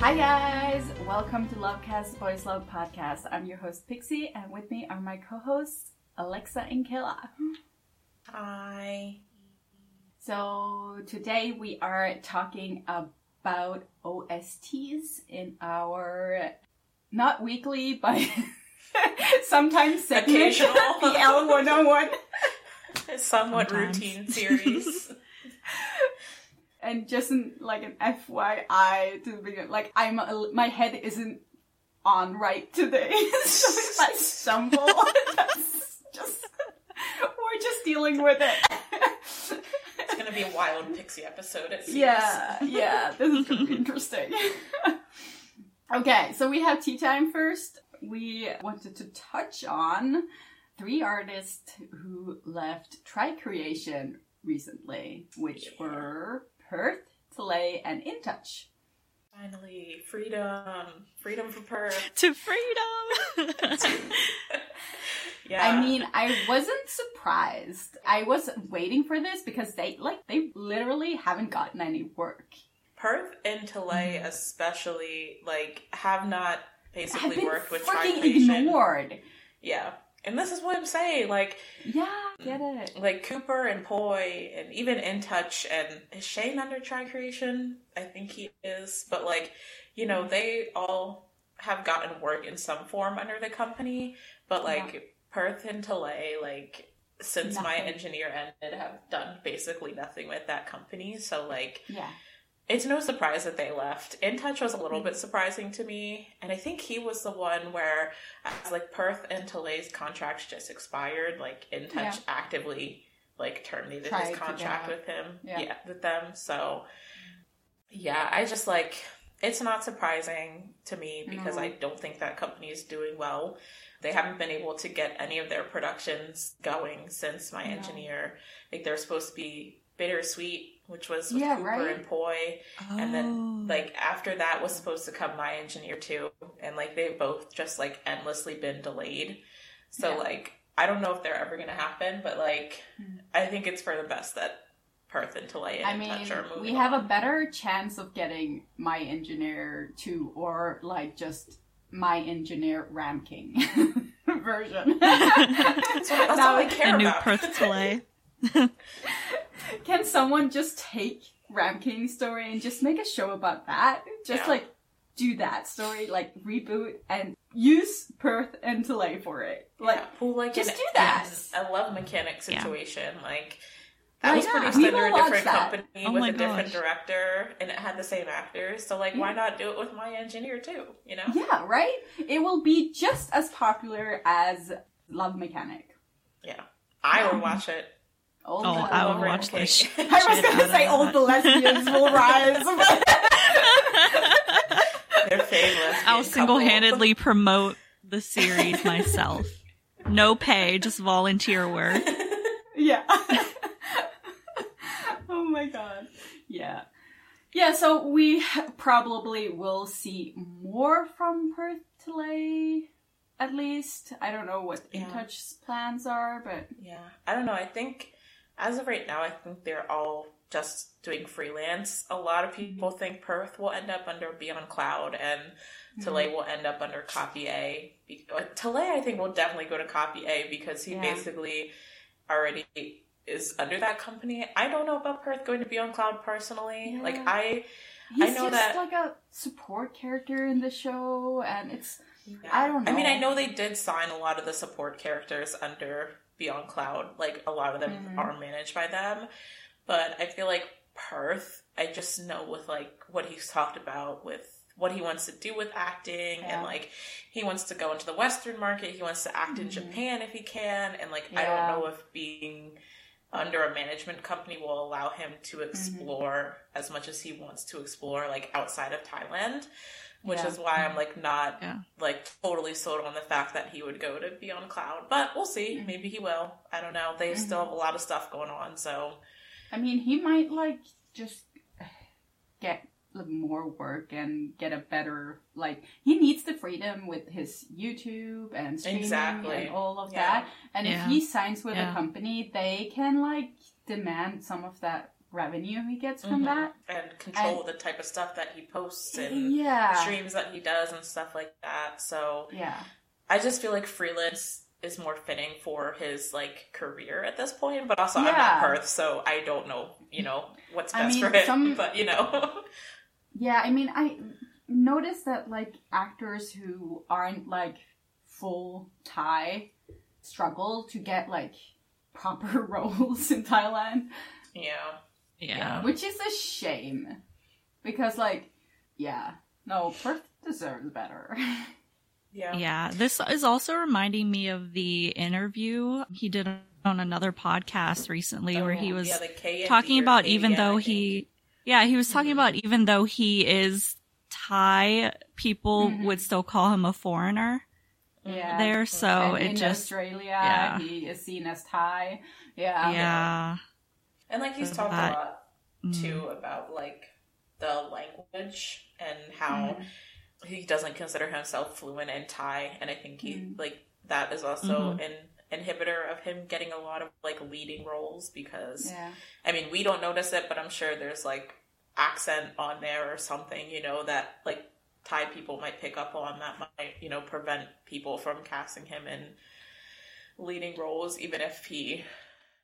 Hi guys, welcome to Lovecast Boys Love Podcast. I'm your host Pixie, and with me are my co-hosts Alexa and Kayla. Hi. So today we are talking about OSTs in our not weekly, but sometimes segment, the L101. Somewhat Sometimes. routine series. and just in, like an FYI to the beginning, like I'm a, my head isn't on right today, so if I stumble, that's just we're just dealing with it. it's gonna be a wild pixie episode. It seems. Yeah, yeah, this is gonna be interesting. okay, so we have tea time first. We wanted to touch on three artists who left Tri Creation recently, which Yeah. were Perth, Talay, and In Touch. Finally, freedom, freedom for Perth. To freedom! Yeah. I mean, I wasn't surprised. I was waiting for this because they like they literally haven't gotten any work. Perth and Talay, especially, like, have not Have basically been worked with freaking ignored. Yeah, and this is what I'm saying. Like, Yeah, get mm. it. like Cooper and Poi, and even In Touch, and is Shane under Tri Creation? I think he is. But like, you know, they all have gotten work in some form under the company. But like Perth and Talay, like since my engineer ended, have done basically nothing with that company. So like, Yeah. It's no surprise that they left. In Touch was a little bit surprising to me, and I think he was the one where, as like Perth and Talay's contracts just expired, like In Touch Yeah. actively like terminated Tried his contract with him. Yeah. Yeah. with them. So yeah, I just like it's not surprising to me because No. I don't think that company is doing well. They haven't been able to get any of their productions going since my No. engineer. Like they're supposed to be bittersweet, which was with Yeah, Cooper right? and Poi. And Oh. then like after that was supposed to come my engineer too. And like they've both just like endlessly been delayed. So Yeah. like I don't know if they're ever gonna happen, but like Mm. I think it's for the best that Perth and Talay and I mean, Touch are moving we have a better chance of getting my engineer two or like just my engineer Ram King version. That's all Now, I care A new about. Perth Talay. Can someone just take Ram King's story and just make a show about that? Just Yeah. like do that story, like reboot and use Perth and Talay for it. Like yeah, well, like just in- do that. in a love mechanic Yeah. situation, like that was yeah, produced we under a different that. company Oh with my a different gosh. director, and it had the same actors. So, like, why not do it with my engineer too? You know? yeah, right? It will be just as popular as Love Mechanic. Yeah, I would watch it. Old Oh, I will watch King. this. I was gonna say all the lesbians will rise. Their favorite. I'll single handedly promote the series myself. No pay, just volunteer work. Yeah. oh my god. Yeah. Yeah, so we probably will see more from Perth Talay, at least. I don't know what Yeah. InTouch's plans are, but Yeah, I don't know. I think as of right now, I think they're all just doing freelance. A lot of people think Perth will end up under Beyond Cloud and Talay will end up under Copy A. Be- uh, I think, will definitely go to Copy A because he Yeah. basically already is under that company. I don't know about Perth going to Beyond Cloud personally. Yeah. Like, I. he's know just that- like a support character in the show, and it's I don't know. I mean, I know they did sign a lot of the support characters under Beyond Cloud. Like a lot of them Mhm. are managed by them, but I feel like Perth. I just know with like what he's talked about with what he wants to do with acting, Yeah. and like he wants to go into the Western market. He wants to act in Mhm. Japan if he can, and like I don't know if being under a management company will allow him Mm-hmm. to explore as much as he wants to explore like outside of Thailand which Yeah. is why I'm like not Yeah. like totally sold on the fact that he would go to Beyond Cloud. But we'll see. Mm-hmm. Maybe he will. I don't know. They still have a lot of stuff going on, so I mean, he might like just get like, more work and get a better like he needs the freedom with his YouTube and streaming Exactly. and all of Yeah. that. And Yeah. if he signs with Yeah. a company, they can like demand some of that revenue he gets from Mhm. that. and control the type of stuff that he posts and Yeah. streams that he does and stuff like that. So Yeah. I just feel like freelance is more fitting for his like career at this point. But also I'm not Perth, so I don't know, you know, what's I best mean, for him. some- But you know. Yeah, I mean, I noticed that like actors who aren't like full Thai struggle to get like proper roles in Thailand, yeah. Yeah. which is a shame because like, yeah, no, Perth deserves better. Yeah. Yeah, this is also reminding me of the interview he did on another podcast recently where he Oh, was yeah, the K and talking about K even again, though he yeah, he was talking about even though he is Thai, people Mhm. would still call him a foreigner yeah, there, so and it in just Australia, yeah. he is seen as Thai. Yeah, yeah. And like he's talked that- a lot Mm. too about like the language and how Mhm. he doesn't consider himself fluent in Thai, and I think he Mhm. like that is also Mhm. an inhibitor of him getting a lot of like leading roles because yeah. I mean we don't notice it, but I'm sure there's like accent on there or something, you know, that like Thai people might pick up on that might you know prevent people from casting him in leading roles, even if he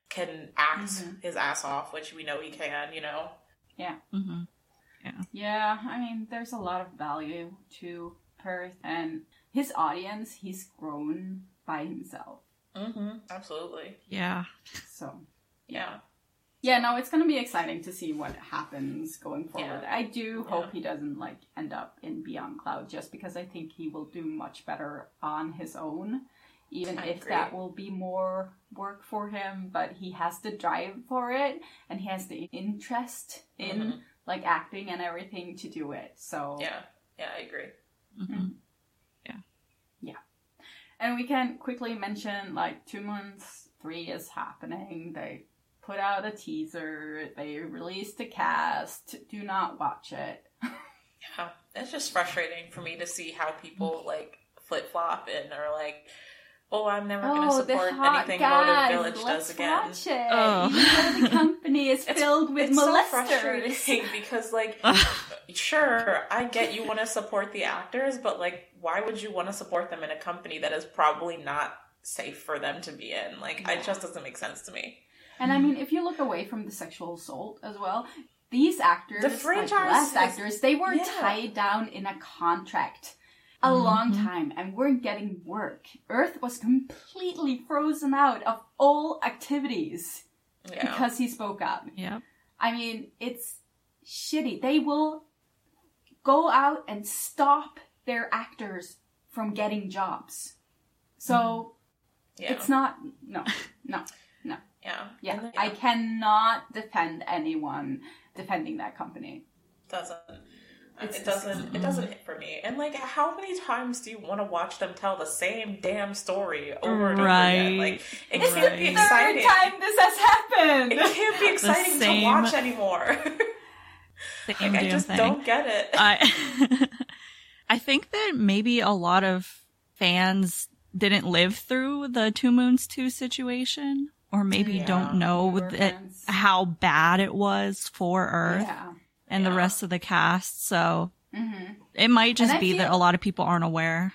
can act Mhm. his ass off, which we know he can, you know. hmm Yeah. Yeah, I mean, there's a lot of value to Perth, and his audience, he's grown by himself. Mm-hmm. Absolutely. Yeah. So, Yeah. yeah, no, it's gonna be exciting to see what happens going forward. Yeah. I do Yeah. hope he doesn't like end up in Beyond Cloud, just because I think he will do much better on his own. Even I if agree. that will be more work for him, but he has the drive for it, and he has the interest in Mhm. like acting and everything to do it. So Yeah. Yeah, I agree. hmm Yeah. Yeah. And we can quickly mention like Two Moons three is happening. They put out a teaser. They released the cast. Do not watch it. Yeah. It's just frustrating for me to see how people like flip flop and are like, oh, I'm never going to Oh, support hot anything guys. Motive Village Let's does again. watch it. Oh. Even though the company is It's- filled with it's so frustrating because, like, sure, I get you want to support the actors, but like, why would you want to support them in a company that is probably not safe for them to be in? Like, Yeah. it just doesn't make sense to me. And I mean, if you look away from the sexual assault as well, these actors, The like franchise last actors, they were yeah. tied down in a contract a long mm-hmm. time and weren't getting work. Earth was completely frozen out of all activities Yeah. because he spoke up. Yep. I mean, it's shitty. They will go out and stop their actors from getting jobs. So mm-hmm. yeah. it's not no, no. No. Yeah. Yeah, then- I cannot defend anyone defending that company. doesn't. It's it doesn't. It doesn't mm-hmm. hit for me. And like, how many times do you want to watch them tell the same damn story over and over again? Like, it It's can't be exciting. Third time this has happened. It can't be exciting same- to watch anymore. Like, I just thing. don't get it. I I think that maybe a lot of fans didn't live through the Two Moons 2 situation or maybe Yeah, don't know that how bad it was for Earth Yeah. And the rest of the cast. So hmm it might just I be that a lot of people aren't aware.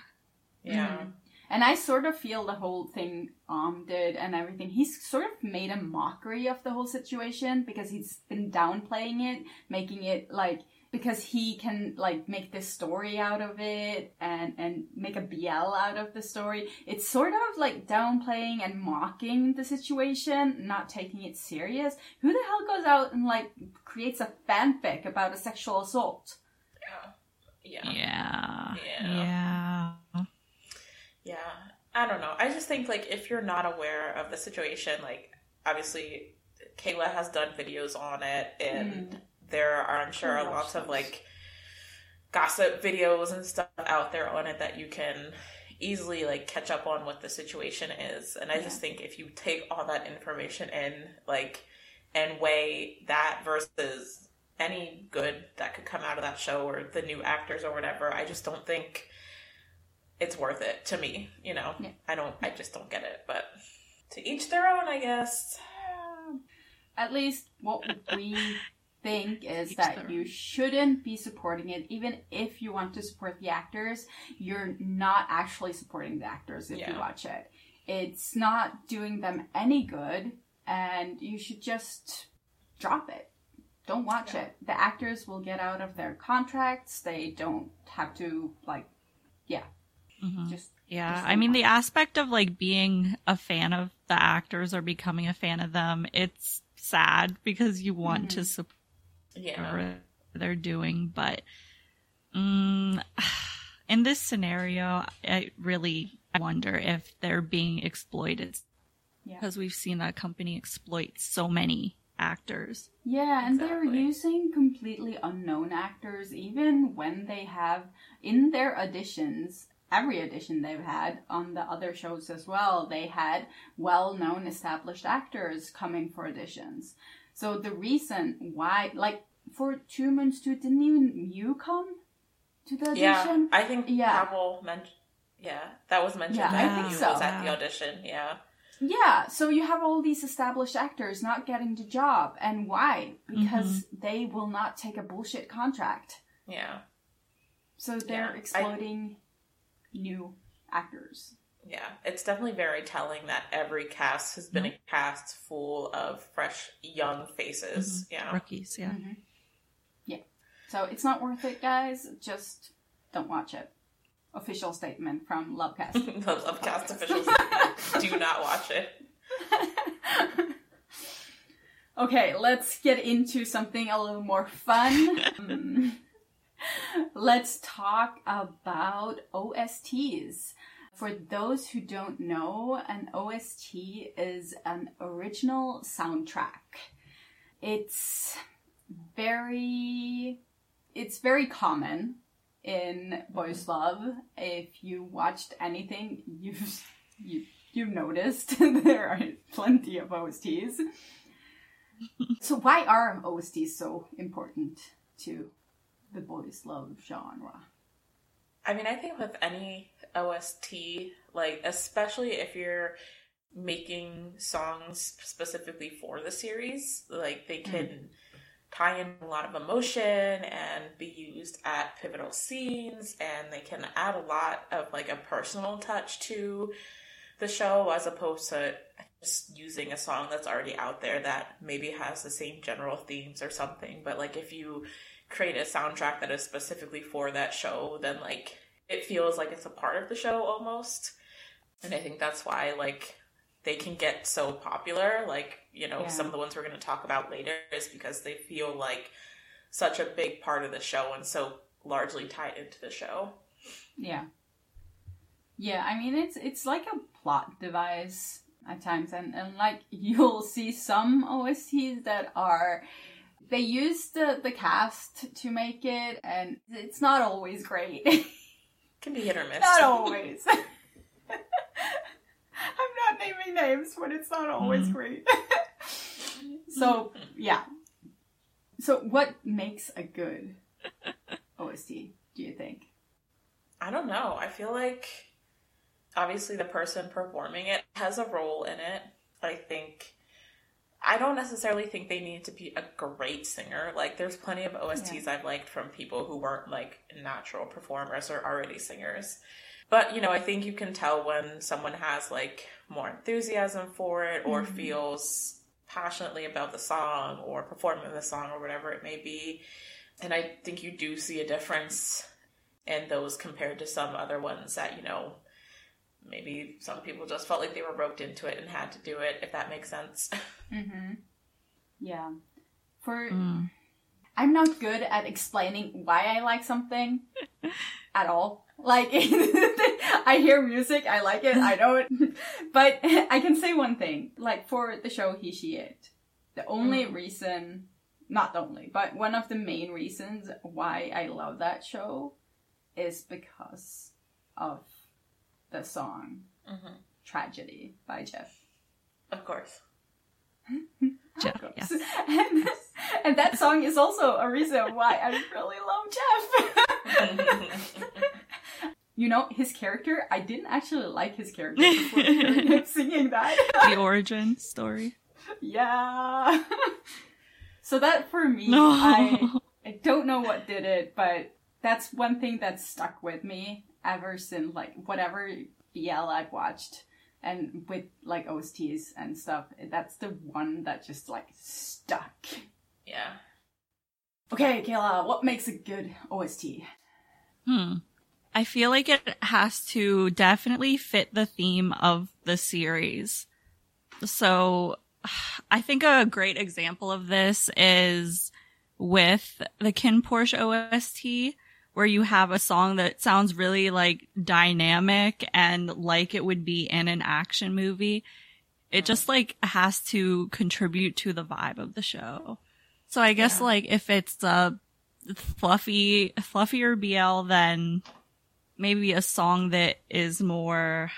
yeah. And I sort of feel the whole thing um did and everything. He's sort of made a mockery of the whole situation because he's been downplaying it, making it like because he can like make this story out of it and and make a BL out of the story. It's sort of like downplaying and mocking the situation, not taking it serious. Who the hell goes out and like creates a fanfic about a sexual assault? Yeah. Yeah. Yeah. Yeah. Yeah. I don't know. I just think like if you're not aware of the situation, like obviously Kayla has done videos on it and mm. There are I'm sure lots of like gossip videos and stuff out there on it that you can easily like catch up on what the situation is. And I just think if you take all that information in, like and weigh that versus any good that could come out of that show or the new actors or whatever, I just don't think it's worth it to me. You know, Yeah. I don't, I just don't get it. But to each their own, I guess. at least what we think is that you shouldn't be supporting it. Even if you want to support the actors you're not actually supporting the actors if you watch it. It's not doing them any good and you should just drop it. Don't watch Yeah. it. The actors will get out of their contracts. They don't have to like yeah. Mhm. just Yeah, I mean the aspect of like being a fan of the actors or becoming a fan of them, it's sad because you want to support Yeah. they're doing, but mm, in this scenario, I really wonder if they're being exploited Yeah. because we've seen that company exploit so many actors. Yeah, and they're using completely unknown actors even when they have in their auditions. Every audition they've had on the other shows as well, they had well known established actors coming for auditions. So the reason why, like for Two Moons 2, didn't even you come to the audition? Yeah. I think Yeah. Pavel mentioned. Yeah, that was mentioned. Yeah, that I think so. was at the audition. Yeah. Yeah, so you have all these established actors not getting the job. And why? Because mm-hmm. they will not take a bullshit contract. Yeah. So they're Yeah, I- exploiting new actors. Yeah, it's definitely very telling that every cast has been mm-hmm. a cast full of fresh, young faces. Mm-hmm. Yeah. Rookies, yeah. Mm-hmm. Yeah. So it's not worth it, guys. Just don't watch it. Official statement from Lovecast. the Love Cast officials do not watch it. okay, let's get into something a little more fun. Um, let's talk about OSTs. For those who don't know, an OST is an original soundtrack. It's very it's very common in boys love. If you watched anything, you've you, you've noticed there are plenty of OSTs. so why are OSTs so important to the boys love genre? I mean, I think with any OST, like, especially if you're making songs specifically for the series, like, they hmm. can tie in a lot of emotion and be used at pivotal scenes, and they can add a lot of, like, a personal touch to the show as opposed to just using a song that's already out there that maybe has the same general themes or something. But, like, if you create a soundtrack that is specifically for that show, then like it feels like it's a part of the show almost. And I think that's why like they can get so popular. Like, you know, Yeah. some of the ones we're going to talk about later is because they feel like such a big part of the show and so largely tied into the show. Yeah. Yeah, I mean it's it's like a plot device at times and, and like you'll see some OSTs that are they use the, the cast to make it and it's not always great. Can be hit or miss. not always. I'm not naming names, but it's not always mm-hmm. great. So yeah. So what makes a good OST? Do you think? I don't know. I feel like obviously the person performing it has a role in it. I think I don't necessarily think they need to be a great singer. Like there's plenty of OSTs I've liked from people who weren't like natural performers or already singers. But you know, I think you can tell when someone has like more enthusiasm for it or mm-hmm. feels passionately about the song or performing the song or whatever it may be. And I think you do see a difference in those compared to some other ones that, you know, maybe some people just felt like they were roped into it and had to do it, if that makes sense. Mm-hmm. Yeah. For mm. I'm not good at explaining why I like something at all. Like I hear music, I like it, I don't. But I can say one thing. Like for the show He She It, the only mm. reason not the only, but one of the main reasons why I love that show is because of the song mm-hmm. Tragedy by Jeff. of course. Jeff, yes. and, and that song is also a reason why I really love Jeff. you know, his character, I didn't actually like his character before him singing that. the origin story. yeah. so that for me, No. I I don't know what did it, but that's one thing that stuck with me ever since like whatever BL I've watched and with like OSTs and stuff. That's the one that just like stuck. Yeah. Okay, Kayla, what makes a good OST? Hmm. I feel like it has to definitely fit the theme of the series. So I think a great example of this is with the KinnPorsche OST, where you have a song that sounds really like dynamic and like it would be in an action movie. It just like has to contribute to the vibe of the show. So I guess like if it's a fluffy, fluffier BL than maybe a song that is more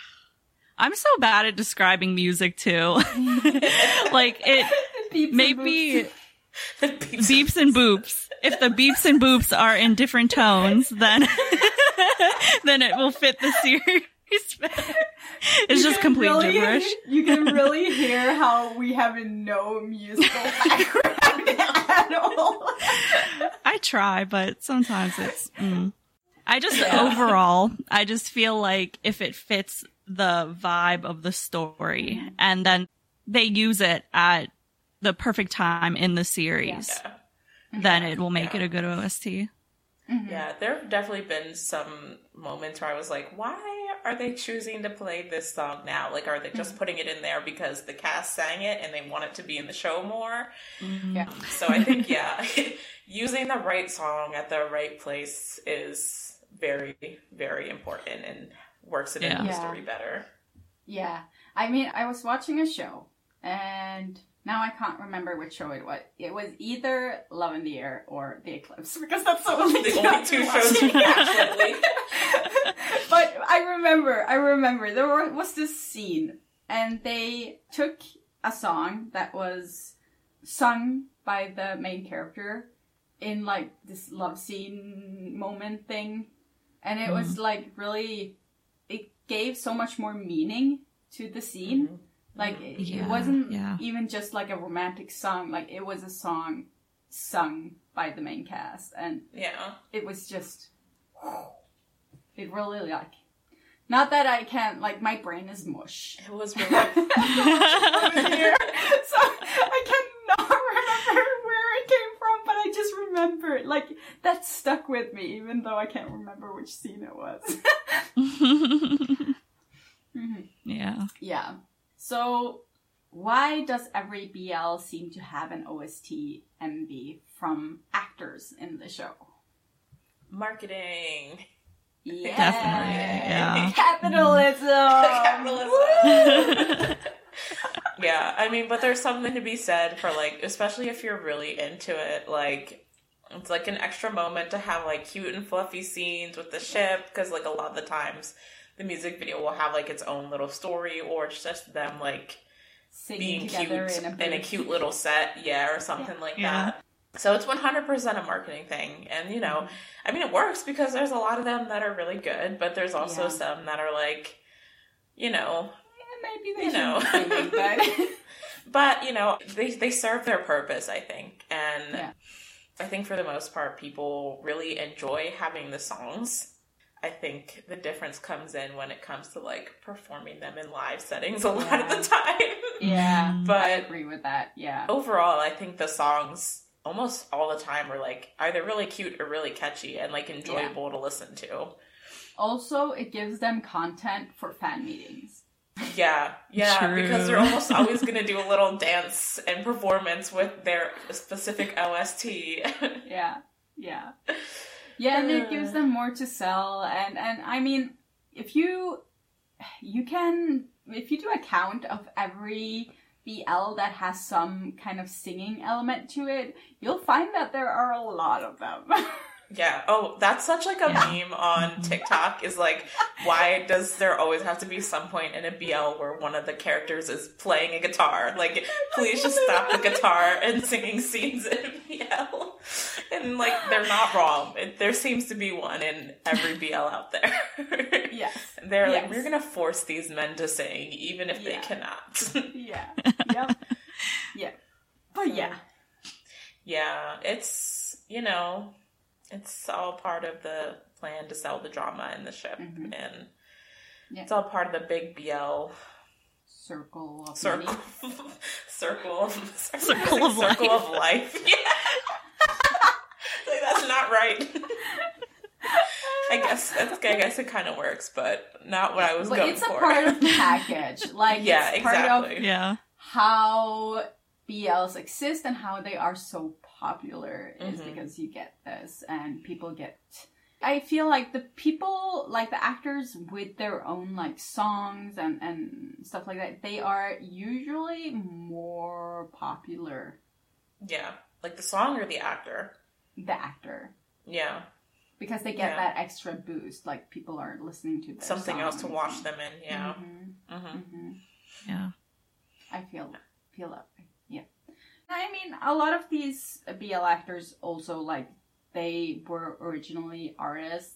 I'm so bad at describing music too. like it maybe boops. beeps and boops. If the beeps and boops are in different tones, then then it will fit the series better. It's You just complete really- gibberish. You can really hear how we have no musical background at all. I try, but sometimes it's. Mm. I just overall, I just feel like if it fits the vibe of the story, and then they use it at the perfect time in the series, then it will make it a good OST. Mm-hmm. Yeah, there have definitely been some moments where I was like, why are they choosing to play this song now? Like, are they just mm-hmm. putting it in there because the cast sang it and they want it to be in the show more? Mm-hmm. Yeah. Um, so I think, yeah, using the right song at the right place is very, very important and works it into the Yeah. story better. Yeah. I mean, I was watching a show, and now I can't remember which show it was. It was either Love in the Air or The Eclipse, because that's the only, The two only two shows but I remember, I remember there was this scene, and they took a song that was sung by the main character in like this love scene moment thing, and it was mm-hmm. like really, it gave so much more meaning to the scene. Mm-hmm. Like it, it wasn't yeah. even just like a romantic song; like it was a song sung by the main cast, and Yeah. it was just it really like not that I can't like my brain is mush. It was really here, so I cannot remember where it came from, but I just remember it. Like that stuck with me, even though I can't remember which scene it was. Mm-hmm. yeah. yeah. So why does every BL seem to have an OST MV from actors in the show? marketing. Yeah. Definitely, yeah. Capitalism. Capitalism. yeah, I mean, but there's something to be said for like, especially if you're really into it, like it's like an extra moment to have like cute and fluffy scenes with the ship because like a lot of the times the music video will have like its own little story or it's just them like singing being together cute in a, in a cute little set, yeah, or something like Yeah. that. So it's 100% a marketing thing. And, you know, Mm-hmm. I mean, it works because there's a lot of them that are really good, but there's also Yeah. some that are like, you know, Yeah, maybe they you know. singing, but but, you know, they, they serve their purpose, I think. And Yeah. I think for the most part, people really enjoy having the songs. I think the difference comes in when it comes to like performing them in live settings a lot of the time. yeah, but I but agree with that. Yeah, overall, I think the songs almost all the time are like either really cute or really catchy and like enjoyable to listen to. also it gives them content for fan meetings. Yeah, yeah, True. because they're almost always going to do a little dance and performance with their specific OST. Yeah, yeah, yeah, and it gives uh. them more to sell. And and I mean, if you you can if you do a count of every BL that has some kind of singing element to it, you'll find that there are a lot of them. yeah. Oh, that's such like a Yeah. meme on TikTok is like, why does there always have to be some point in a BL where one of the characters is playing a guitar? Like, please just stop the guitar and singing scenes in BL. And like, they're not wrong. It, there seems to be one in every BL out there. yes. They're like, we're gonna force these men to sing, even if they cannot. Yeah. Yep. yeah. But yeah. yeah, it's you know, it's all part of the plan to sell the drama in the ship, Mhm. and Yeah. it's all part of the big BL Circle of circle, money. circle, of, Circle of circle life. of life. Yeah, like, that's not right. I guess that's, I guess it kind of works, but not what I was But going it's for. It's a part of the package. Like yeah, it's part exactly. of Yeah. how BLs exist and how they are so popular is Mhm. because you get this and people get I feel like the people like the actors with their own like songs and and stuff like that they are usually more popular Yeah, like the song or the actor. the actor Yeah, because they get Yeah. that extra boost like people are listening to their something else to watch them in. Yeah. Mhm, hmm mhm. Yeah. I feel feel that way. Yeah. I mean, a lot of these BL actors also like they were originally artists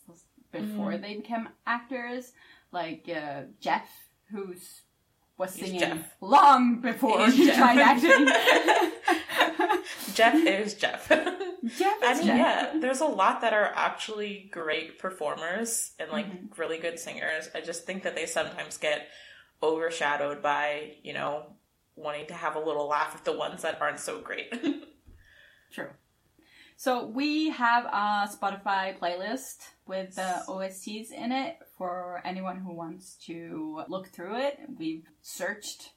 before Mm-hmm. they became actors. Like uh, Jeff, who's was He's singing Jeff. long before He's he Jeff. tried acting. Jeff is Jeff. Jeff I mean, Jeff. yeah, there's a lot that are actually great performers and like Mm-hmm. really good singers. I just think that they sometimes get overshadowed by, you know, wanting to have a little laugh at the ones that aren't so great. True. So we have a Spotify playlist with the OSTs in it for anyone who wants to look through it. We've searched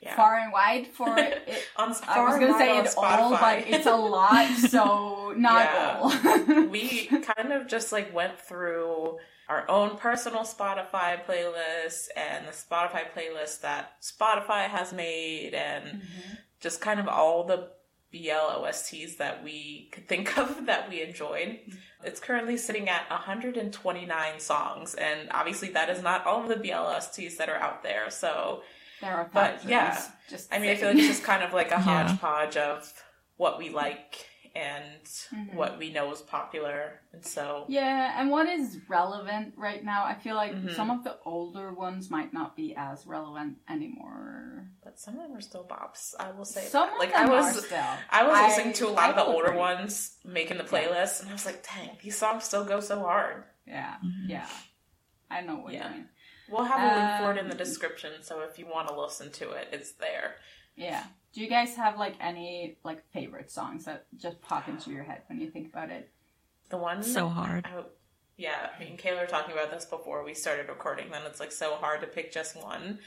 yeah. far and wide for it. on, I was gonna say wide it all, but it's a lot, so not Yeah. all. we kind of just like went through our own personal Spotify playlist and the Spotify playlist that Spotify has made and Mm-hmm. just kind of all the BL OSTs that we could think of that we enjoyed. It's currently sitting at 129 songs, and obviously that is not all of the BL OSTs that are out there. So, there are But, yeah. Just I mean, I feel like it's just kind of like a Yeah. hodgepodge of what we like and Mhm. what we know is popular. And so, Yeah, and what is relevant right now? I feel like Mhm. some of the older ones might not be as relevant anymore. but some of them are still bops. I will say, Some that. of like them I are was, still. I was I- listening to a lot of the older agree. ones making the playlist, and I was like, dang, these songs still go so hard. Yeah, yeah. I know what Yeah. you mean. We'll have a link for it in the Um, description, so if you want to listen to it, it's there. Yeah. Do you guys have like any like favorite songs that just pop into your head when you think about it? The one So hard. I, yeah, me and Kayla were talking about this before we started recording. Then it's like so hard to pick just one,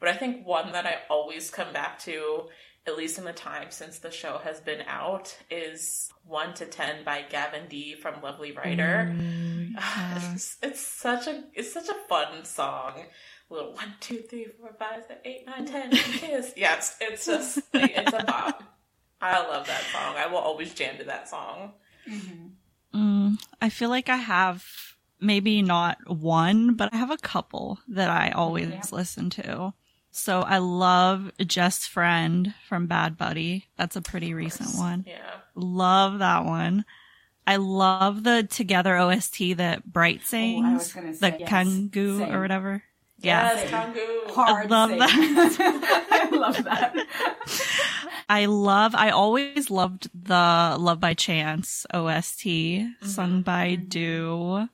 but I think one that I always come back to, at least in the time since the show has been out, is "One to Ten by Gavin D from Lovely Writer. It's, it's such a it's such a fun song. Little one, two, three, four, five, six, eight, nine, ten, kiss. Yes, it's just like, it's a bop. I love that song. I will always jam to that song. Mm, I feel like I have maybe not one, but I have a couple that I always Yeah. listen to. So I love Just Friend from Bad Buddy. That's a pretty recent one. Yeah. Love that one. I love the Together OST that Bright sings. Oh, was gonna say, the yes. Kangu Same. or whatever. Yeah. Yes, Kangu. Hard love sing. that. I love that. I love, I always loved the Love by Chance OST sung by Do.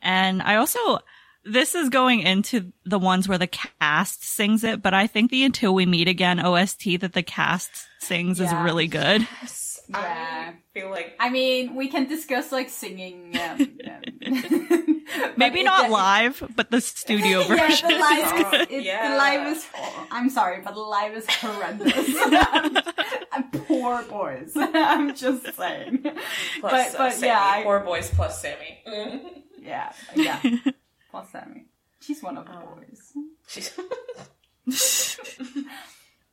And I also, this is going into the ones where the cast sings it, but I think the Until We Meet Again OST that the cast sings is really good. Yes. Yeah. I feel like I mean, we can discuss like singing. Um, um, but Maybe not it- live, but the studio version. yeah, version. the is live, good. is, it, Yeah. the live is. I'm sorry, but the live is horrendous. poor boys. I'm just saying. plus but uh, but Sammy. yeah, I- Poor boys plus Sammy. yeah, yeah. Plus Sammy, she's one of the boys. She's-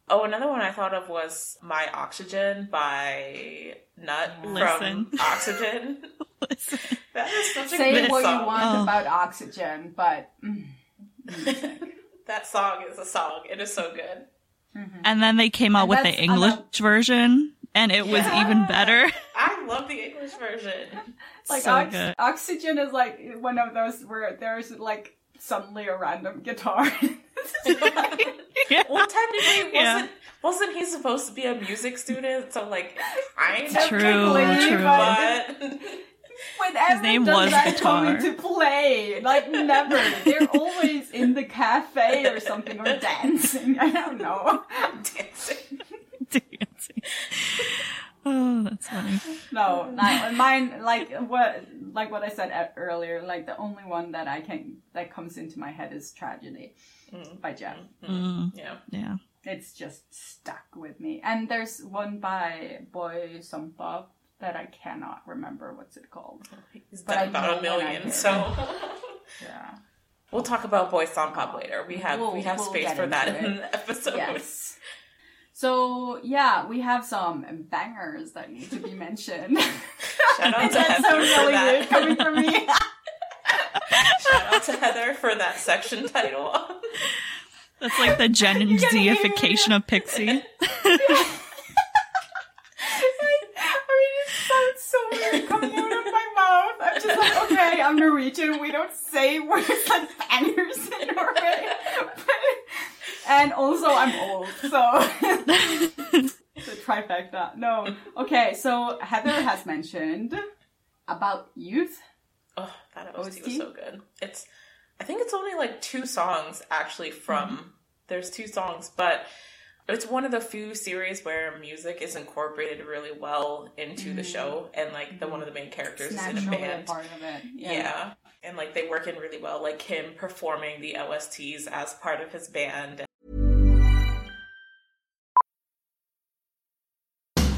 oh, another one I thought of was My Oxygen by Nut Listen. from Oxygen. Listen. That is such a Say good what song. you want Oh. about oxygen, but mm, That song is a song. It is so good. And then they came out And with the English another- version, and it was even better. I love the English version. like so ox- good. oxygen is like one of those where there's like suddenly a random guitar. Well, technically, Yeah. wasn't wasn't he supposed to be a music student? So like, kind of. True, true. But Whenever name does was that guitar. into play? Like never. They're always in the cafe or something or dancing. I don't know. Dancing. Oh, that's funny. No, not, mine. Like what, like what I said earlier. Like the only one that I can that comes into my head is "Tragedy" mm. by Jeff. Mm. Mm. mm, Yeah. yeah. It's just stuck with me. And there's one by Boy Sompob that I cannot remember what's it called. He's But done I about know a million, so Yeah. we'll talk about Boy Sompob later. We have We'll- we have we'll space for that into in it. the episode. Yes. So yeah, we have some bangers that need to be mentioned. Shout out to that Heather sounds for really that. weird coming from me. Shout out to Heather for that section title. That's like the Gen gonna hear me. Ziification of Pixie. I mean, it sounds so weird coming out of my mouth. I'm just like, okay, I'm Norwegian. We don't say words like bangers in Norway. And also, I'm old, so the trifecta. No, okay. So Heather has mentioned about youth. Oh, that OST was so good. It's I think it's only like two songs actually from Mm-hmm. there's two songs, but it's one of the few series where music is incorporated really well into the show and like the one of the main characters It's is in a band. part of it. Yeah. And like they work in really well, like him performing the OSTs as part of his band.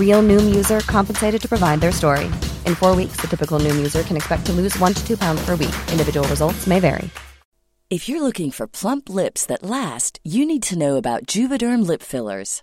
Real Noom user compensated to provide their story. In four weeks, the typical Noom user can expect to lose one to two pounds per week. Individual results may vary. If you're looking for plump lips that last, you need to know about Juvederm lip fillers.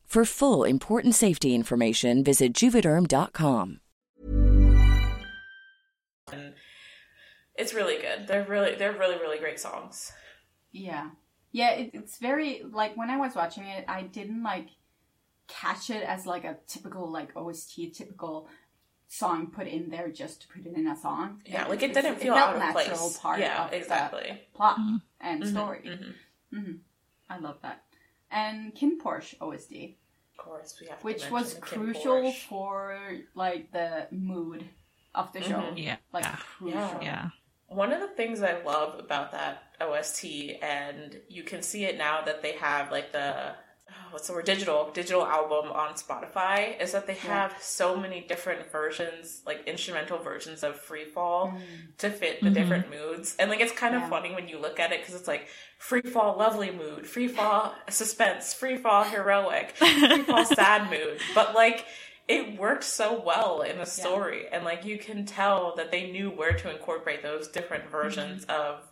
For full important safety information, visit juvederm.com. And it's really good. They're really they're really really great songs. Yeah. Yeah, it, it's very like when I was watching it, I didn't like catch it as like a typical like OST typical song put in there just to put it in a song. Yeah, like it didn't feel felt out of natural place. part Yeah, of the exactly. plot Mhm. and story. mhm. hmm I love that. And Kin Porsche OST, Of course, we have which mention was the crucial Porsche. for like the mood of the show. Mhm. Yeah. Like Yeah. crucial. Yeah. One of the things I love about that OST, and you can see it now that they have like the what's the word digital digital album on Spotify, is that they have so many different versions, like instrumental versions of Free Fall to fit the Mhm. different moods. And like it's kind of funny when you look at it because it's like Free Fall lovely mood, Free Fall suspense, Free Fall heroic, Free Fall sad mood, but like. It worked so well in the story, and like you can tell that they knew where to incorporate those different versions of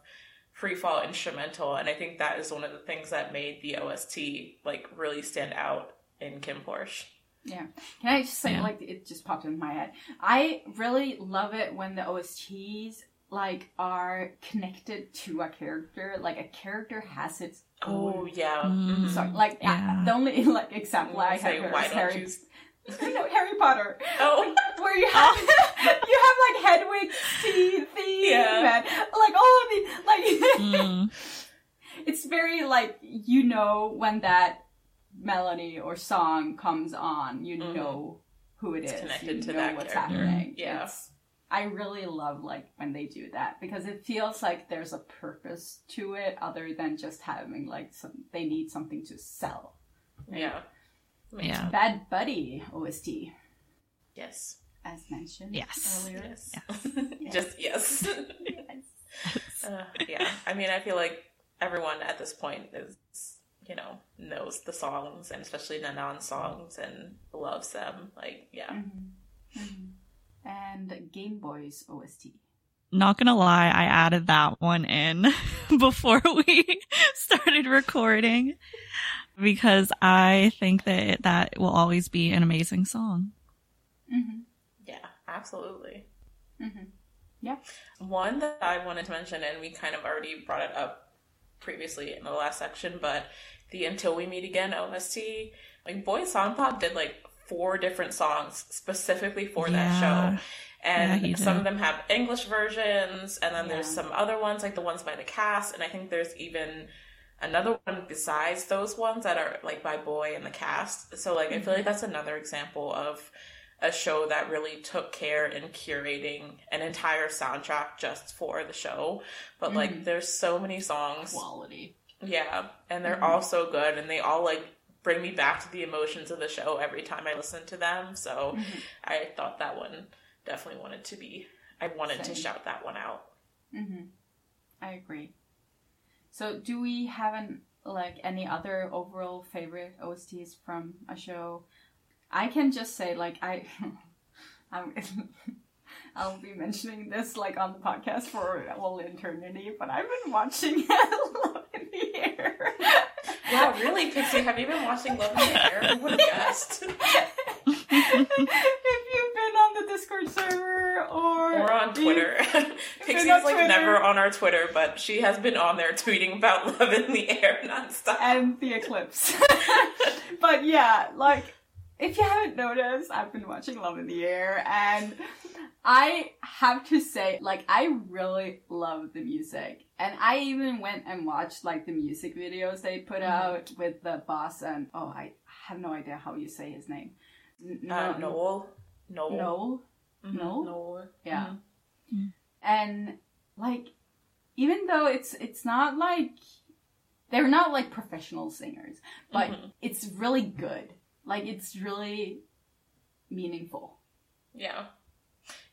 free fall instrumental and i think that is one of the things that made the ost like really stand out in kim porsche Yeah. Can I just say, Yeah. like, it just popped in my head. I really love it when the OSTs, like, are connected to a character. Like, a character has its oh own. yeah Mm. Mhm. So, like, Yeah. the only, like, example I Say, have here why is don't Harry. you no, Harry Potter. Oh. Where you have, you have, like, Hedwig's theme, theme Yeah. and, like, all of the, like, Mm. it's very like you know when that melody or song comes on, you know who it is. Mm-hmm. connected you to know that what's character. happening. Yeah. It's- I really love like when they do that because it feels like there's a purpose to it other than just having like some they need something to sell. yeah Yeah. Bad Buddy OST, yes. as mentioned Yes. earlier. yes. Just yes. Uh, yeah. I mean i feel like everyone at this point is you know knows the songs and especially the non-songs and loves them. Like yeah. Mm-hmm. And Gameboys OST. Not gonna lie, I added that one in before we started recording because I think that that will always be an amazing song. Mm-hmm. yeah absolutely Mm-hmm. Yeah. One that I wanted to mention, and we kind of already brought it up previously in the last section, but the Until We Meet Again OST, like Boy Sompob did like four different songs specifically for that show. And Yeah, some of them have English versions, and then there's some other ones, like the ones by the cast, and I think there's even another one besides those ones that are like by Boy and the cast. So like I feel like mm-hmm. that's another example of a show that really took care in curating an entire soundtrack just for the show. But like mm-hmm. there's so many songs. Quality. Yeah, and they're mm-hmm. all so good and they all like bring me back to the emotions of the show every time I listen to them. So I thought that one definitely wanted to be I wanted to shout that one out. Mm-hmm. I agree. So, do we have an like any other overall favorite OSTs from a show? I can just say like I I'm, I'll be mentioning this like on the podcast for all eternity, but I've been watching Love in the Air. Wow, really, Pixie? Have you been watching Love in the Air? Who would have guessed? if you've been on the Discord server or Or on Twitter. Pixie's like Twitter. never on our Twitter, but she has been on there tweeting about Love in the Air nonstop. and the eclipse. but yeah, like if you haven't noticed, I've been watching Love in the Air and I have to say, like, I really love the music. And I even went and watched like the music videos they put out with the boss and oh I have no idea how you say his name. N- Uh, Noel. Noel. Noel? Mhm, Noel? Noel. Yeah. And like even though it's it's not like they're not like professional singers, but Mhm. it's really good. Like it's really meaningful. Yeah.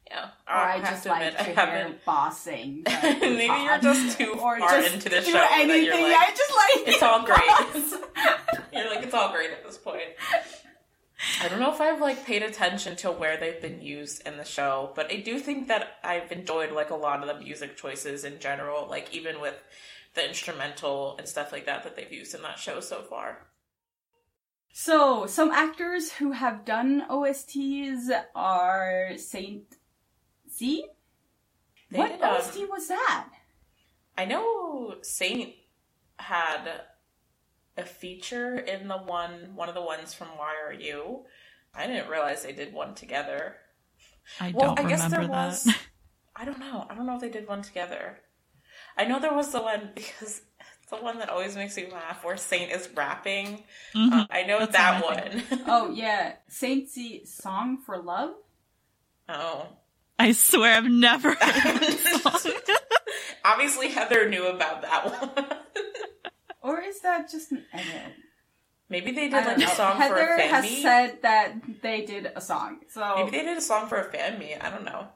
Yeah. Or I, have just to like admit, to I hear haven't. boss Maybe you're just too or far just into the do show that you're Anything. like, I just like It's all great. You're like, it's all great at this point. I don't know if I've like paid attention to where they've been used in the show, but I do think that I've enjoyed like a lot of the music choices in general, like even with the instrumental and stuff like that that they've used in that show so far. So, some actors who have done OSTs are Saint Zee. They What did, um, OST was that? I know Saint had a feature in the one one of the ones from Why R U. I didn't realize they did one together. I Well, don't I guess remember there that. was. I don't know. I don't know if they did one together. I know there was the one because it's the one that always makes me laugh where Saint is rapping. Mhm. Uh, I know That's that the one one. oh yeah, Saint Zee song for love. oh. I swear I've never heard this song. Obviously, Heather knew about that one. Or is that just an edit? Maybe they did like know. a song Heather for a fan has meet. said that they did a song, so Maybe they did a song for a fan meet. I don't know.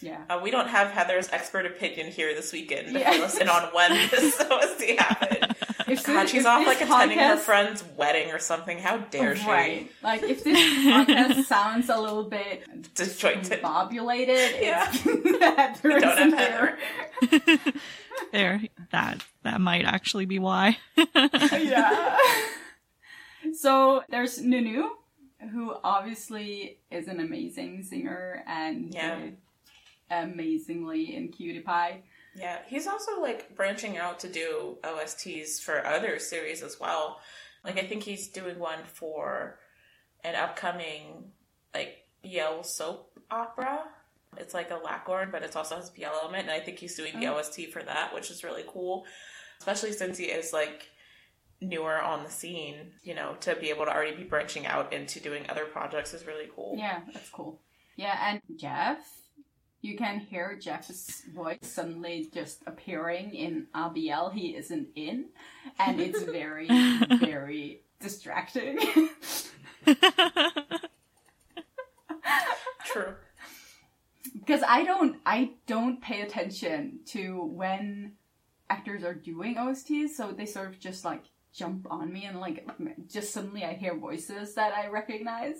yeah. Uh, we don't have Heather's expert opinion here this weekend to Yeah. fill us in on when this OST happened. If God, she's off like attending her friend's wedding or something. How dare she? Right. Like if this podcast sounds a little bit Disjointed. bobulated, Yeah. it's Heather Don't have here. There, that that might actually be why. yeah. so there's NuNew, who obviously is an amazing singer and Yeah. amazingly in Cutie Pie. Yeah, he's also like branching out to do OSTs for other series as well. Like I think he's doing one for an upcoming like BL soap opera. It's like a Lakorn, but it also has BL element, and I think he's doing the Oh. OST for that, which is really cool. Especially since he is like newer on the scene, you know, to be able to already be branching out into doing other projects is really cool. Yeah, that's cool. Yeah, and Jeff, you can hear Jeff's voice suddenly just appearing in RBL he isn't in, and it's very, very distracting. True. Because I don't, I don't pay attention to when actors are doing OSTs, so they sort of just like jump on me and like just suddenly I hear voices that I recognize.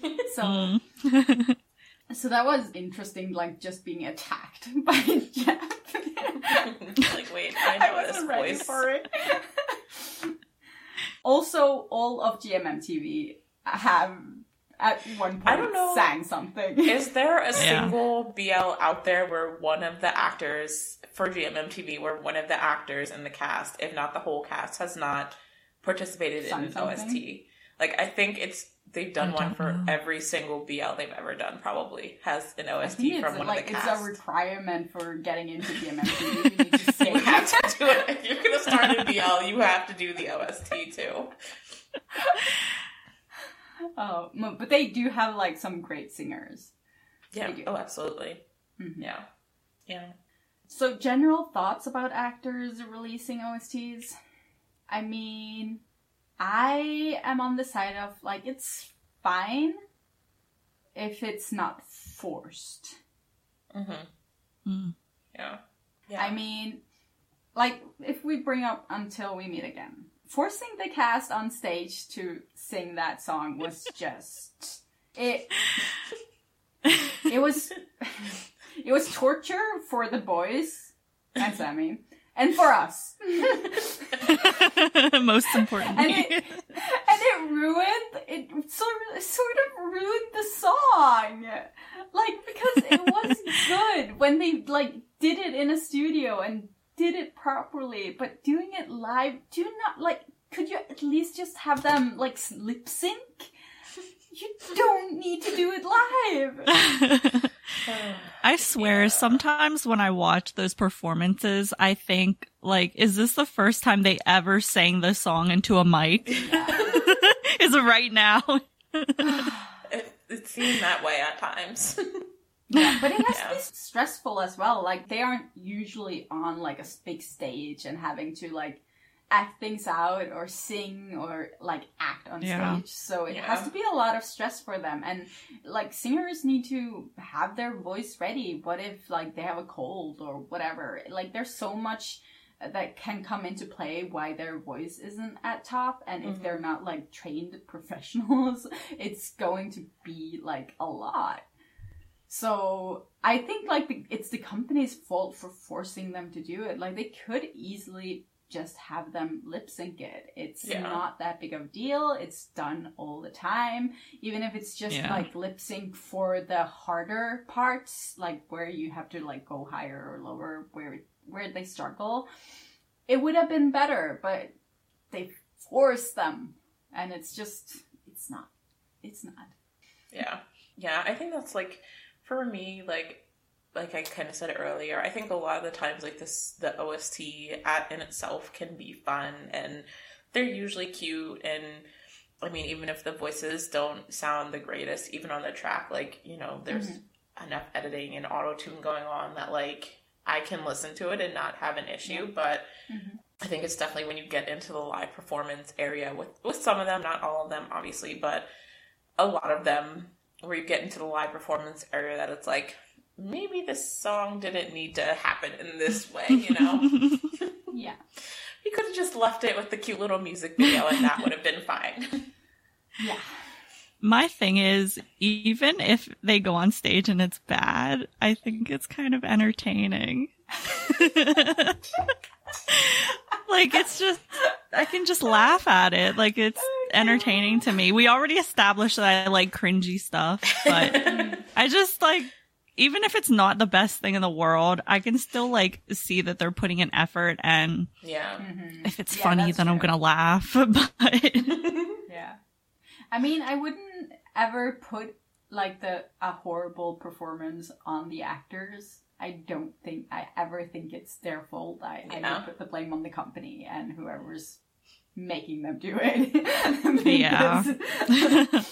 so. Mm. So that was interesting, like just being attacked by Jeff. like, wait, I know I this wasn't ready voice. for it. also, all of GMMTV have at one point I don't know. sang something. Is there a Yeah. single BL out there where one of the actors for GMMTV, where one of the actors in the cast, if not the whole cast, has not participated Sung in an something? OST? Like I think it's they've done one for know. every single BL they've ever done. Probably has an I OST think from one like of the cast. it's a requirement for getting into GMMTV. You need to sing. you have to do it if you're gonna start a BL. You have to do the OST too. Oh, but they do have like some great singers. Yeah. They do. Oh, absolutely. Mhm. Yeah. Yeah. So, general thoughts about actors releasing OSTs? I mean, I am on the side of like it's fine if it's not forced. Mm-hmm. Mm. Yeah. Yeah. I mean, like if we bring up Until We Meet Again, forcing the cast on stage to sing that song was just it. it was it was torture for the boys and Sammy and for us. Most importantly. and it, and it ruined it sort of, sort of ruined the song like because it was good when they like did it in a studio and did it properly but doing it live do not like could you at least just have them like lip sync you don't need to do it live oh, I swear, sometimes when I watch those performances, I think, like, is this the first time they ever sang the song into a mic? is it right now? It, it seemed that way at times. Yeah, but it has Yeah. to be stressful as well. Like they aren't usually on like a big stage and having to like act things out or sing or like act on Yeah. stage. So it Yeah. has to be a lot of stress for them. And like singers need to have their voice ready. What if like they have a cold or whatever? Like there's so much that can come into play why their voice isn't at top and if mm-hmm. they're not like trained professionals it's going to be like a lot so I think like the, it's the company's fault for forcing them to do it. Like they could easily just have them lip sync it. It's Yeah. not that big of a deal. It's done all the time. Even if it's just Yeah. like lip sync for the harder parts, like where you have to like go higher or lower, where where they struggle, it would have been better. But they force them, and it's just it's not. It's not. Yeah. Yeah, I think that's like for me like like I kind of said earlier, I think a lot of the times like this the OST at in itself can be fun and they're usually cute and I mean even if the voices don't sound the greatest even on the track like, you know, there's mm-hmm. enough editing and auto tune going on that like I can listen to it and not have an issue, but mm-hmm. I think it's definitely when you get into the live performance area with with some of them, not all of them obviously, but a lot of them where you get into the live performance area that it's like maybe this song didn't need to happen in this way, you know? Yeah. you could have just left it with the cute little music video and that would have been fine. Yeah. My thing is, even if they go on stage and it's bad, I think it's kind of entertaining. like it's just, I can just laugh at it. Like it's oh, entertaining to me. We already established that I like cringy stuff, but I just like, even if it's not the best thing in the world, I can still like see that they're putting an effort and yeah. Mm-hmm. if it's Yeah, funny, that's then I'm gonna laugh. But Yeah. I mean, I wouldn't ever put like the a horrible performance on the actors. I don't think I ever think it's their fault. I, I Yeah. would put the blame on the company and whoever's making them do it. Yeah.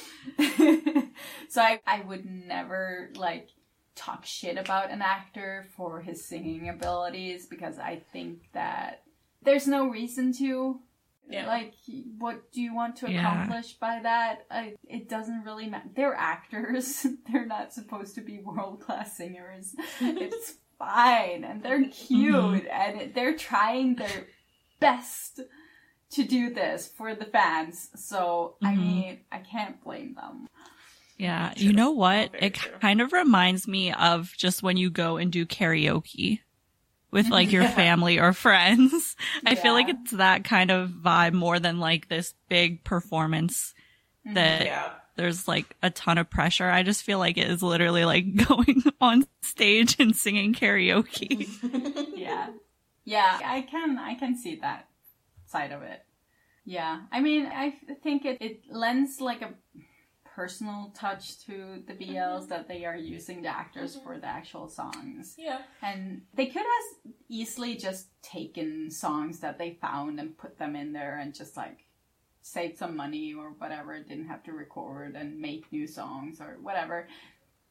So I, I would never like talk shit about an actor for his singing abilities because I think that there's no reason to. Yeah. Like, what do you want to Yeah. accomplish by that? I, it doesn't really matter. They're actors. they're not supposed to be world class singers. it's fine, and they're cute, and they're trying their best to do this for the fans. So, I Mhm. mean, I can't blame them. Yeah, True. you know what? Very It true. kind of reminds me of just when you go and do karaoke with like your family or friends. I feel like it's that kind of vibe more than like this big performance mm-hmm. that Yeah. there's like a ton of pressure. I just feel like it is literally like going on stage and singing karaoke. yeah yeah i can i can see that side of it yeah i mean I think it, it lends like a personal touch to the bls that they are using the actors for the actual songs. Yeah. and they could have easily just taken songs that they found and put them in there and just like saved some money or whatever didn't have to record and make new songs or whatever.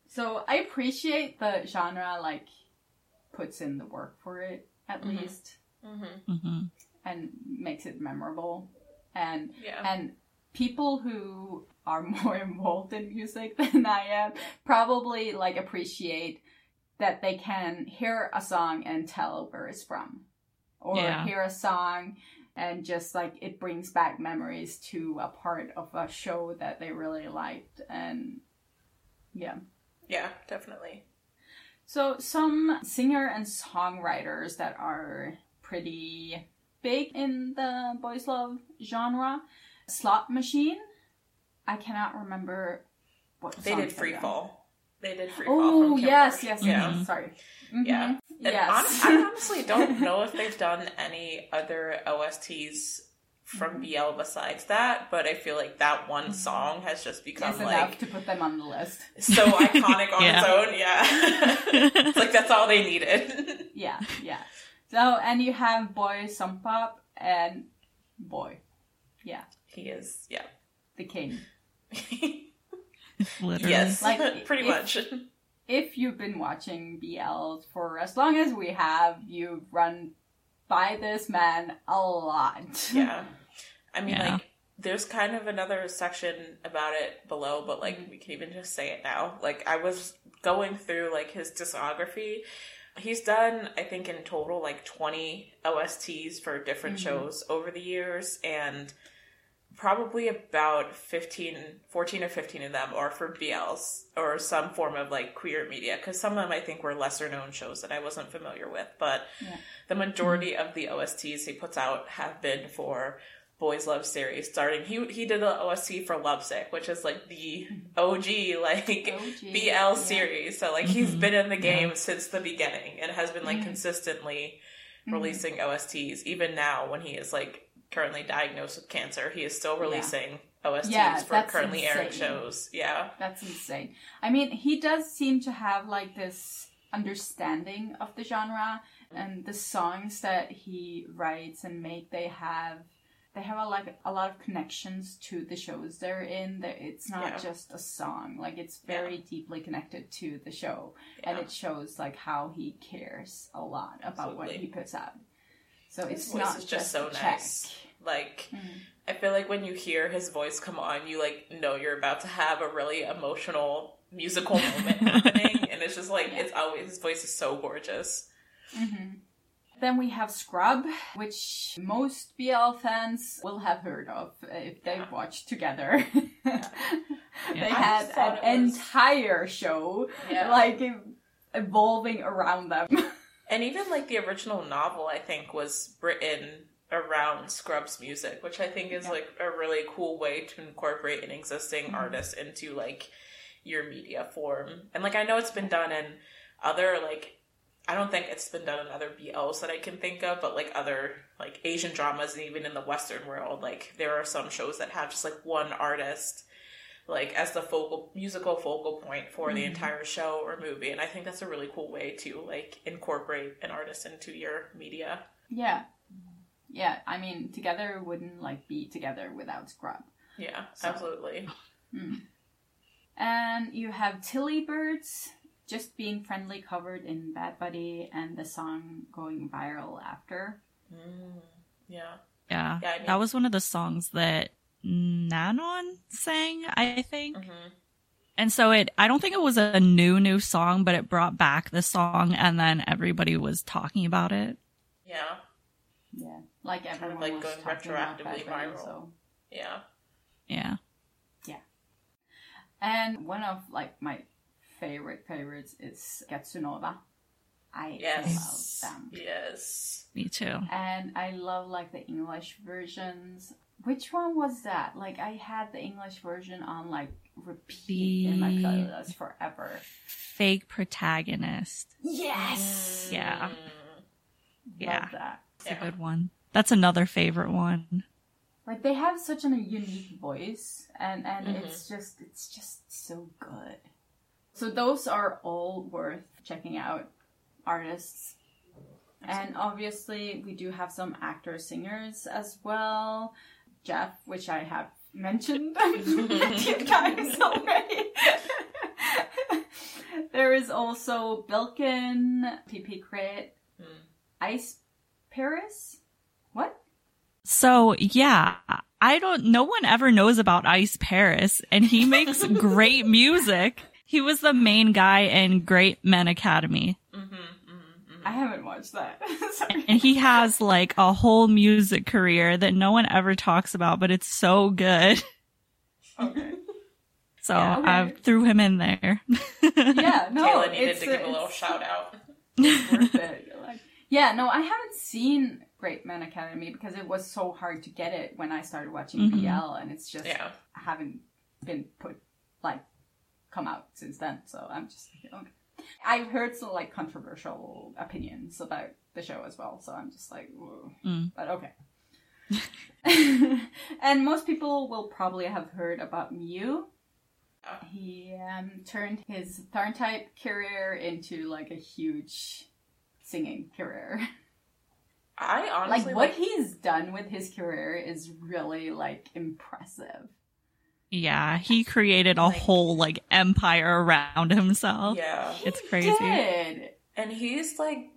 So i appreciate the genre like puts in the work for it at least. Mm-hmm. hmm and makes it memorable. And Yeah. and people who are more involved in music than I am probably like appreciate that they can hear a song and tell where it's from or Yeah. hear a song and just like it brings back memories to a part of a show that they really liked and yeah Yeah, definitely. So some singer and songwriters that are pretty big in the boys love genre. Slot Machine. I cannot remember what They song did Free. Fall. They did Free Fall. Oh from yes, yes, Yeah. yes. Sorry. Mhm. Yeah. And Yes. hon- I honestly don't know if they've done any other OSTs from Mm-hmm. BL besides that, but I feel like that one song has just become Yes, enough like to put them on the list. so iconic on Yeah. its own. Yeah. it's like that's all they needed. Yeah, yeah. So and you have Boy Sompob and Boy. Yeah, he is, yeah. The king. Literally. yes. Like, pretty if- much. If you've been watching BL for as long as we have, you've run by this man a lot. Yeah. I mean, Yeah. like, there's kind of another section about it below, but like, mm-hmm. we can even just say it now. Like, I was going through like his discography. He's done, I think, in total like 20 OSTs for different mm-hmm. shows over the years, and probably about 15, 14 or 15 of them are for BLs or some form of like queer media, because some of them I think were lesser known shows that I wasn't familiar with, but the majority of the OSTs he puts out have been for boys love series starting he he did the OST for Lovesick which is like the OG like OG, BL yeah. series so like he's been in the game since the beginning and has been like Mm-hmm. consistently releasing OSTs even now when he is like currently diagnosed with cancer. He is still releasing OSTs Yeah, for currently airing shows. Yeah. That's insane. I mean, he does seem to have like this understanding of the genre and the songs that he writes and make they have they have a, like a lot of connections to the shows they're in. That it's not Yeah. just a song. Like it's very deeply connected to the show. And it shows like how he cares a lot about what he puts out so his it's voice not is just a so check. nice like hmm. I feel like when you hear his voice come on, you like know you're about to have a really emotional musical moment happening, and it's just like it's always his voice is so gorgeous. Mm-hmm. Then we have Scrubb, which most BL fans will have heard of if they've watched 2gether. they I had an was- entire show, Yeah. like evolving around them. And even like the original novel, I think was written around Scrubb's music, which I think is like a really cool way to incorporate an existing mm-hmm. artist into like your media form. And like I know it's been done in other like I don't think it's been done in other BLs that I can think of, but like other like Asian dramas and even in the Western world, like there are some shows that have just like one artist like as the focal musical focal point for the mm-hmm. entire show or movie and i think that's a really cool way to like incorporate an artist into your media yeah. Yeah, I mean, 2gether wouldn't like be together without Scrubb. yeah absolutely mm. And you have Tilly Birds just being friendly covered in Bad Buddy and the song going viral after. Mm, yeah Yeah. Yeah, I mean- that was one of the songs that Nanon sang, I think. Mm-hmm. And so it, I don't think it was a new, new song, but it brought back the song and then everybody was talking about it. yeah Yeah, like everyone like was going talking about retroactively Bad viral. So. yeah Yeah. And one of like my favorite favorites is Getsunova. I yes love them. yes Me too. And I love like the English versions. Which one was that? Like I had the English version on like repeat in my The- playlist forever. Fake protagonist. Yes. Yeah. Yeah. Love that. It's a good one. That's another favorite one. Like they have such a unique voice and and mm-hmm. it's just it's just so good. So those are all worth checking out artists. And obviously we do have some actor singers as well. Jeff, which I have mentioned a few times already. there is also Bilkin, PP Krit, hmm. Ice Paris. What? So yeah, I don't, no one ever knows about Ice Paris and he makes great music. He was the main guy in Great Men Academy I haven't watched that. And he has like a whole music career that no one ever talks about, but it's so good. Okay. So Yeah, okay. I threw him in there. Yeah, no, Kayla needed it's, to give a little shout out. worth it. Like, yeah, no, I haven't seen Great Men Academy because it was so hard to get it when I started watching Mhm. BL, and it's just Yeah. haven't been put like come out since then. So I'm just like, okay. I've heard some like controversial opinions about the show as well. So I'm just like, whoa. Mm. but okay. and most people will probably have heard about Mew. He um, turned his Tharn type career into like a huge singing career. I honestly like what like, he's done with his career is really like impressive. Yeah, he created a whole like empire around himself. yeah. It's He crazy. did. And he's like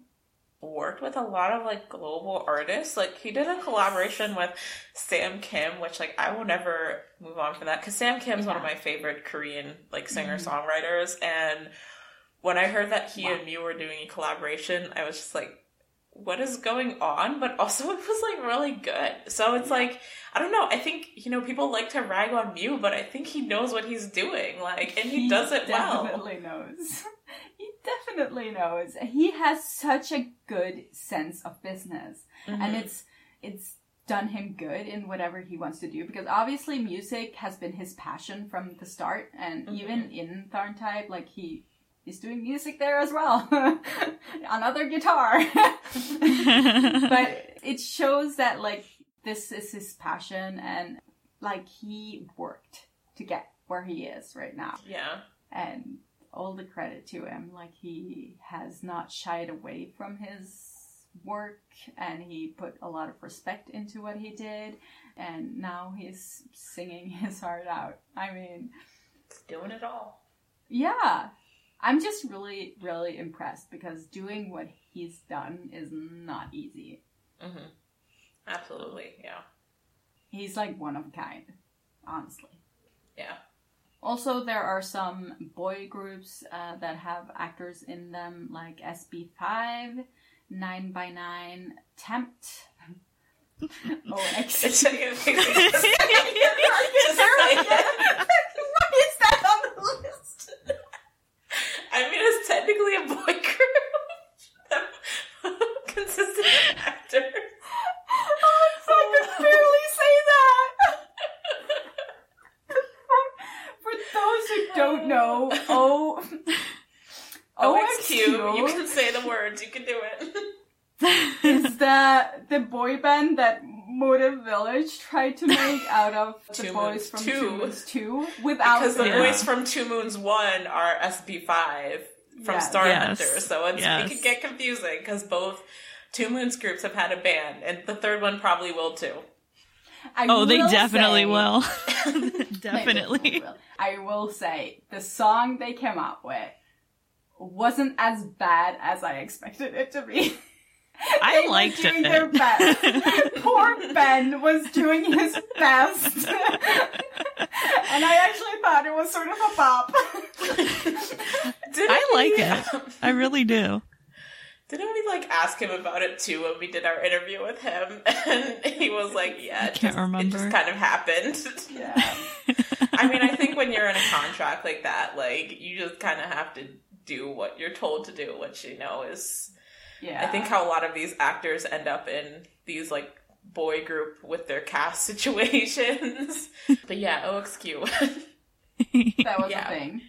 worked with a lot of like global artists. Like he did a collaboration with Sam Kim, which like I will never move on from that because Sam Kim's one of my favorite Korean like mm-hmm. singer songwriters. And when I heard that he and Mew were doing a collaboration, I was just like, what is going on? But also it was like really good. So it's like I don't know. I think you know people like to rag on Mew, but I think he knows what he's doing. Like, and he, does it well. He definitely knows. he definitely knows. He has such a good sense of business, Mm-hmm. and it's it's done him good in whatever he wants to do because obviously music has been his passion from the start, and Mm-hmm. even in Tharn Type, like he. Is doing music there as well, another guitar. but it shows that like this is his passion and like he worked to get where he is right now Yeah. and all the credit to him like he has not shied away from his work and he put a lot of respect into what he did and now he's singing his heart out i mean doing it all. yeah i'm just really really impressed because doing what he's done is not easy Mm-hmm. Absolutely. Yeah. he's like one of a kind honestly Yeah. Also, there are some boy groups uh, that have actors in them, like SB5, 9 by 9 Tempt, OX. It's like, Is that on the list? I mean, it's technically a boy group that consisting of actors. I could barely say that. For those who don't know, O OXQ, you can say the words, you can do it. is the the boy band that Motive Village tried to make out of the Two boys Moons from Two. Two Moons Two without Because the their- boys from Two Moons 1 are SB5 from Yes. Star Yes. Hunter, so it's, Yes. it can get confusing because both Two Moons groups have had a band, and the third one probably will too. I Oh, they definitely say- will. Definitely. will. I will say the song they came up with wasn't as bad as I expected it to be. I liked doing it. their best. Poor Ben was doing his best. and I actually thought it was sort of a bop. I like we- it. I really do. Didn't we like ask him about it too when we did our interview with him? And he was like, "Yeah, it, can't just, remember. it just kind of happened." yeah. I mean, I think when you're in a contract like that, like you just kind of have to do what you're told to do, which you know is. Yeah. I think how a lot of these actors end up in these like boy group with their cast situations. but yeah, OXQ. that was yeah. the thing.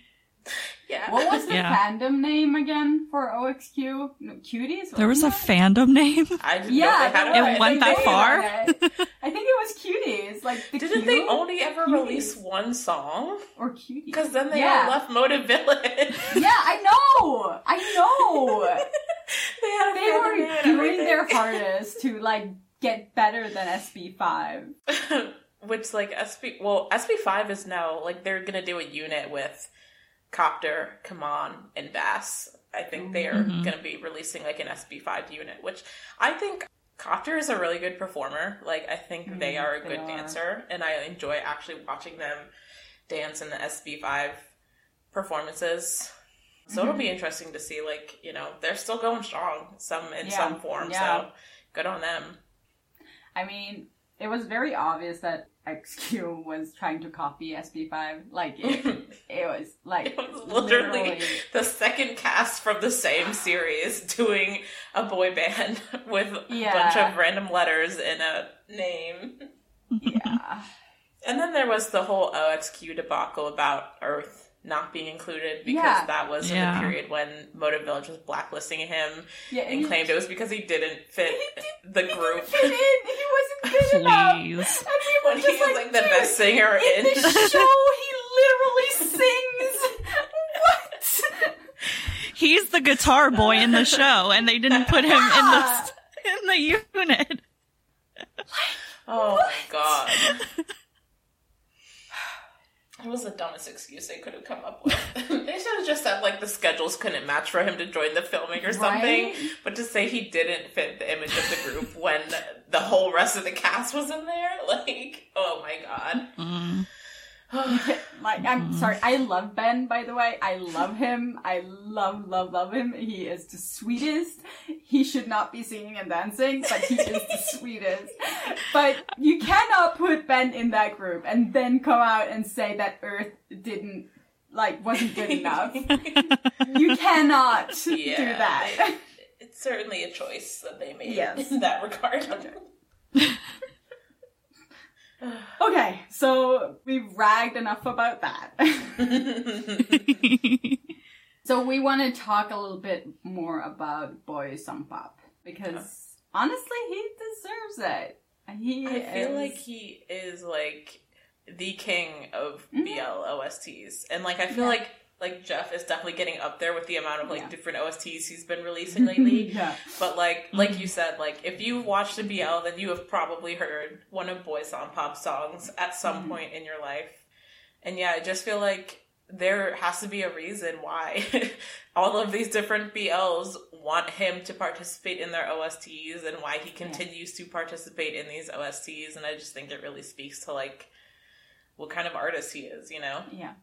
Yeah. What was the Yeah. fandom name again for OXQ? No, Cuties? There was a wasn't it? fandom name. I didn't Yeah, know they had there a was. It went that voted far? on it. I think it was Cuties. Like the Didn't they Cute only ever Cuties. release one song? or Cuties? Because then they yeah. all left Motive Village. Yeah, I know. I know. they had a they fandom were name and doing their hardest to like get better than SB5. Which like SB well SB five is now like they're gonna do a unit with Copter, Kaman, and Bass. I think they are mm-hmm. gonna be releasing like an SB five unit, which I think Copter is a really good performer. Like I think they mm-hmm. are a good dancer, and I enjoy actually watching them dance in the SB five performances. So it'll be mm-hmm. interesting to see, like you know, they're still going strong, some in Yeah, some form. yeah. So good on them. I mean, it was very obvious that XQ was trying to copy SB5. Like it, it was like It was literally, literally- the second cast from the same series doing a boy band with a bunch of random letters in a name. yeah. And then there was the whole oh, OXQ debacle about Earth not being included because Yeah. that was in Yeah. the period when Motive Village was blacklisting him Yeah, and he- claimed it was because he didn't fit the He group. didn't fit in. He wasn't good enough. And we were When just he was like the best singer in in the show. He literally sings. What? He's the guitar boy in the show, and they didn't put him in the in the unit. Oh my god. It was the dumbest excuse they could have come up with. they should have just said like the schedules couldn't match for him to join the filming or something. Right? But to say he didn't fit the image of the group when the whole rest of the cast was in there, like, oh my god. Mm-hmm. Like, I'm mm-hmm. sorry. I love Ben, by the way. I love him. I love, love, love him. He is the sweetest. He should not be singing and dancing, but he is the sweetest. But you cannot put Ben in that group and then come out and say that Earth didn't, like, wasn't good enough. you cannot do Yeah, that. It's certainly a choice that they made Yes. in that regard. Okay, so we've ragged enough about that. So we want to talk a little bit more about Boy Sompob because honestly, he deserves it. He I feel like he is like the king of Mhm. BL OSTs, and like I feel Yeah. like like Jeff is definitely getting up there with the amount of like Yeah. different OSTs he's been releasing lately. yeah, But like like you said, like if you've watched the BL, then you have probably heard one of Boy Sompob songs at some Mm-hmm. point in your life. And yeah, I just feel like there has to be a reason why all of these different BLs want him to participate in their OSTs and why he continues to participate in these OSTs. And I just think it really speaks to like what kind of artist he is, you know? yeah,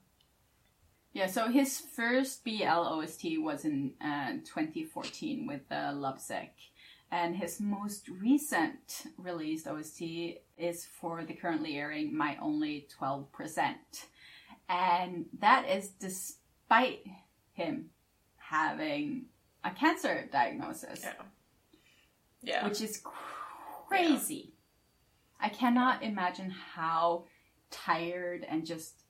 yeah. So his first BL OST was in uh, 2014 with uh, Lovesick, and his most recent released OST is for the currently airing My Only 12%. And that is despite him having a cancer diagnosis, Yeah. Yeah. which is crazy. I cannot imagine how tired and just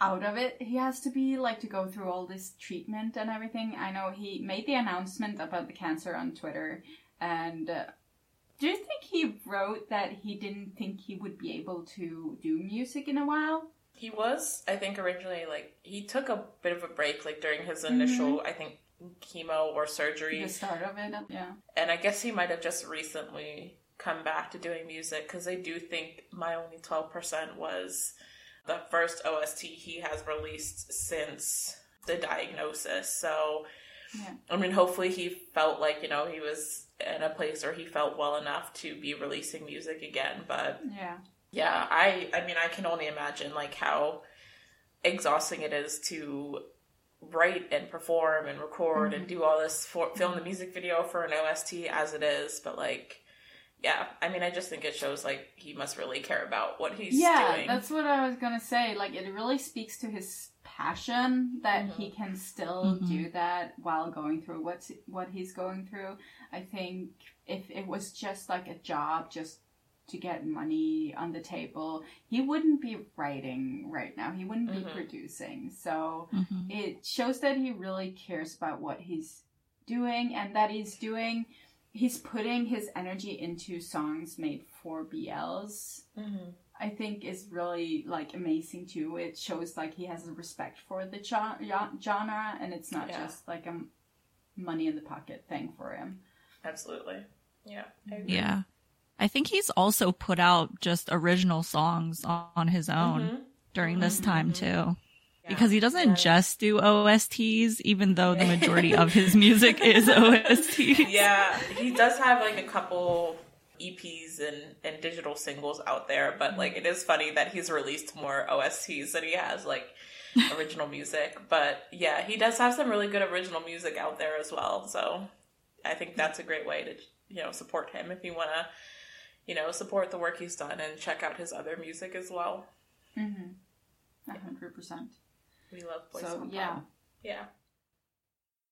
out of it he has to be like to go through all this treatment and everything. I know he made the announcement about the cancer on Twitter and uh, do you think he wrote that he didn't think he would be able to do music in a while? He was, I think, originally like he took a bit of a break, like during his initial, I think, chemo or surgery, The start of it, yeah. and I guess he might have just recently come back to doing music because I do think my only twelve percent was the first OST he has released since the diagnosis. So, Yeah. I mean, hopefully he felt like you know he was in a place where he felt well enough to be releasing music again, but Yeah. yeah i i mean i can only imagine like how exhausting it is to write and perform and record and mm-hmm. do all this for film the music video for an ost as it is but like yeah i mean i just think it shows like he must really care about what he's yeah, doing that's what I was gonna say. Like, it really speaks to his passion that Mm-hmm. he can still do that while going through what's what he's going through. I think if it was just like a job, just to get money on the table, he wouldn't be writing right now. He wouldn't Mm-hmm. be producing. So it shows that he really cares about what he's doing and that he's doing he's putting his energy into songs made for BLs. Mm-hmm. I think is really like amazing too. It shows like he has a respect for the gen- gen- genre, and it's not Yeah. just like a money in the pocket thing for him. absolutely yeah I agree. Yeah. I think he's also put out just original songs on on his own mm-hmm. during this mm-hmm. time too. Because he doesn't just do OSTs, even though the majority of his music is OSTs. yeah he does have like a couple eps and and digital singles out there but like it is funny that he's released more osts than he has like original music but yeah he does have some really good original music out there as well so i think that's a great way to you know support him if you want to you know, support the work he's done and check out his other music as well. Mm-hmm. A hundred percent. We love Boys So on yeah, Pop. Yeah.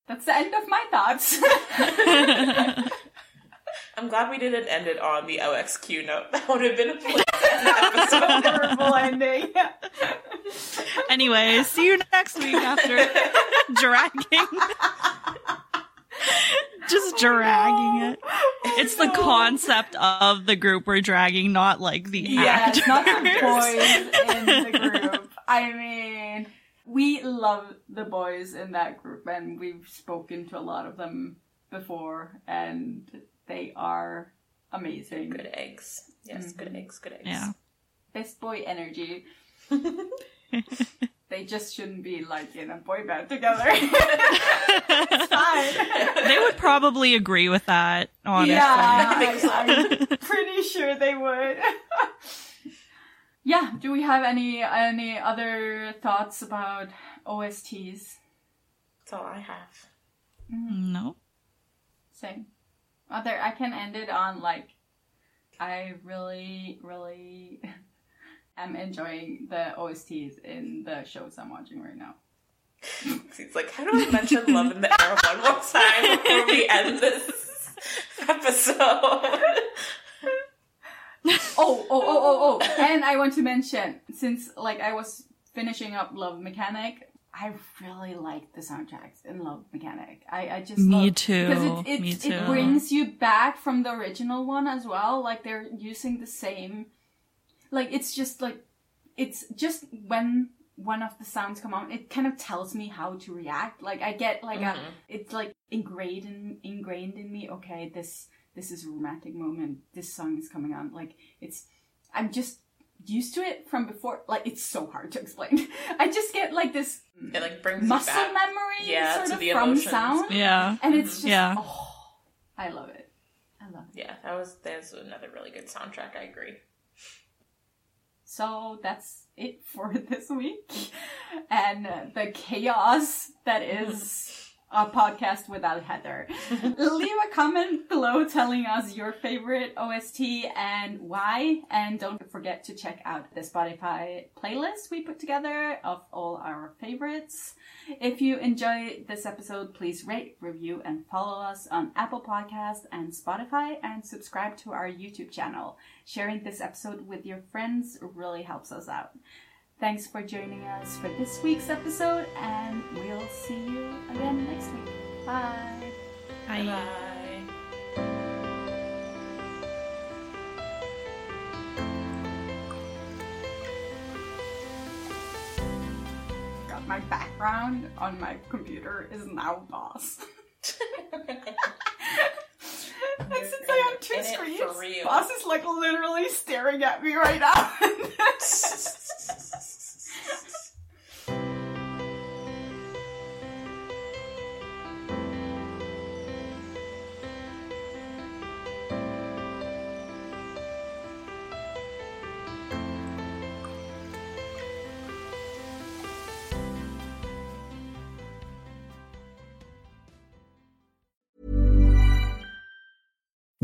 that's the end of my thoughts. I'm glad we didn't end it on the OXQ note. That would have been a pleasant. Horrible ending. anyway, see you next week after dragging. Just oh, dragging it. It's the concept of the group we're dragging, not like the Yeah, actors. it's not the boys in the group. I mean, we love the boys in that group, and we've spoken to a lot of them before, and they are amazing. Good eggs. Yes, good mm-hmm. eggs, good eggs. Yeah. Best boy energy. they just shouldn't be like in a boy band together. it's fine. They would probably agree with that, honestly. Yeah, I, am pretty sure they would. Yeah. Do we have any any other thoughts about OSTs? That's all I have. Mm, no. Same. Other, I can end it on like, I really, really am enjoying the OSTs in the shows I'm watching right now. He's like, how do I mention Love in the Air one more time before we end this episode? Oh, oh, oh, oh, oh! And I want to mention, since like I was finishing up Love Mechanic, I really like the soundtracks in Love Mechanic. I, I just Me love- too. because it, it, it brings you back from the original one as well. Like they're using the same, like it's just like it's just when one of the sounds come on, it kind of tells me how to react. Like I get like a, mm-hmm. it's like ingrained in, ingrained in me. Okay, this this is a romantic moment. This song is coming on. Like it's, I'm just used to it from before. Like it's so hard to explain. I just get like this It like brings muscle back. memory Yeah, sort to of the from emotions. sound, Yeah. and it's just Yeah. oh, I love it. I love it. Yeah, that was there's another really good soundtrack. I agree. So that's it for this week. And uh, the chaos that is a podcast without Heather. Leave a comment below telling us your favorite OST and why. And don't forget to check out the Spotify playlist we put together of all our favorites. If you enjoyed this episode, please rate, review, and follow us on Apple Podcasts and Spotify and subscribe to our YouTube channel. Sharing this episode with your friends really helps us out. Thanks for joining us for this week's episode, and we'll see you again next week. Bye. I, Bye. God, my background on my computer is now Boss. and since I have two in it for screens. Boss is like literally staring at me right now.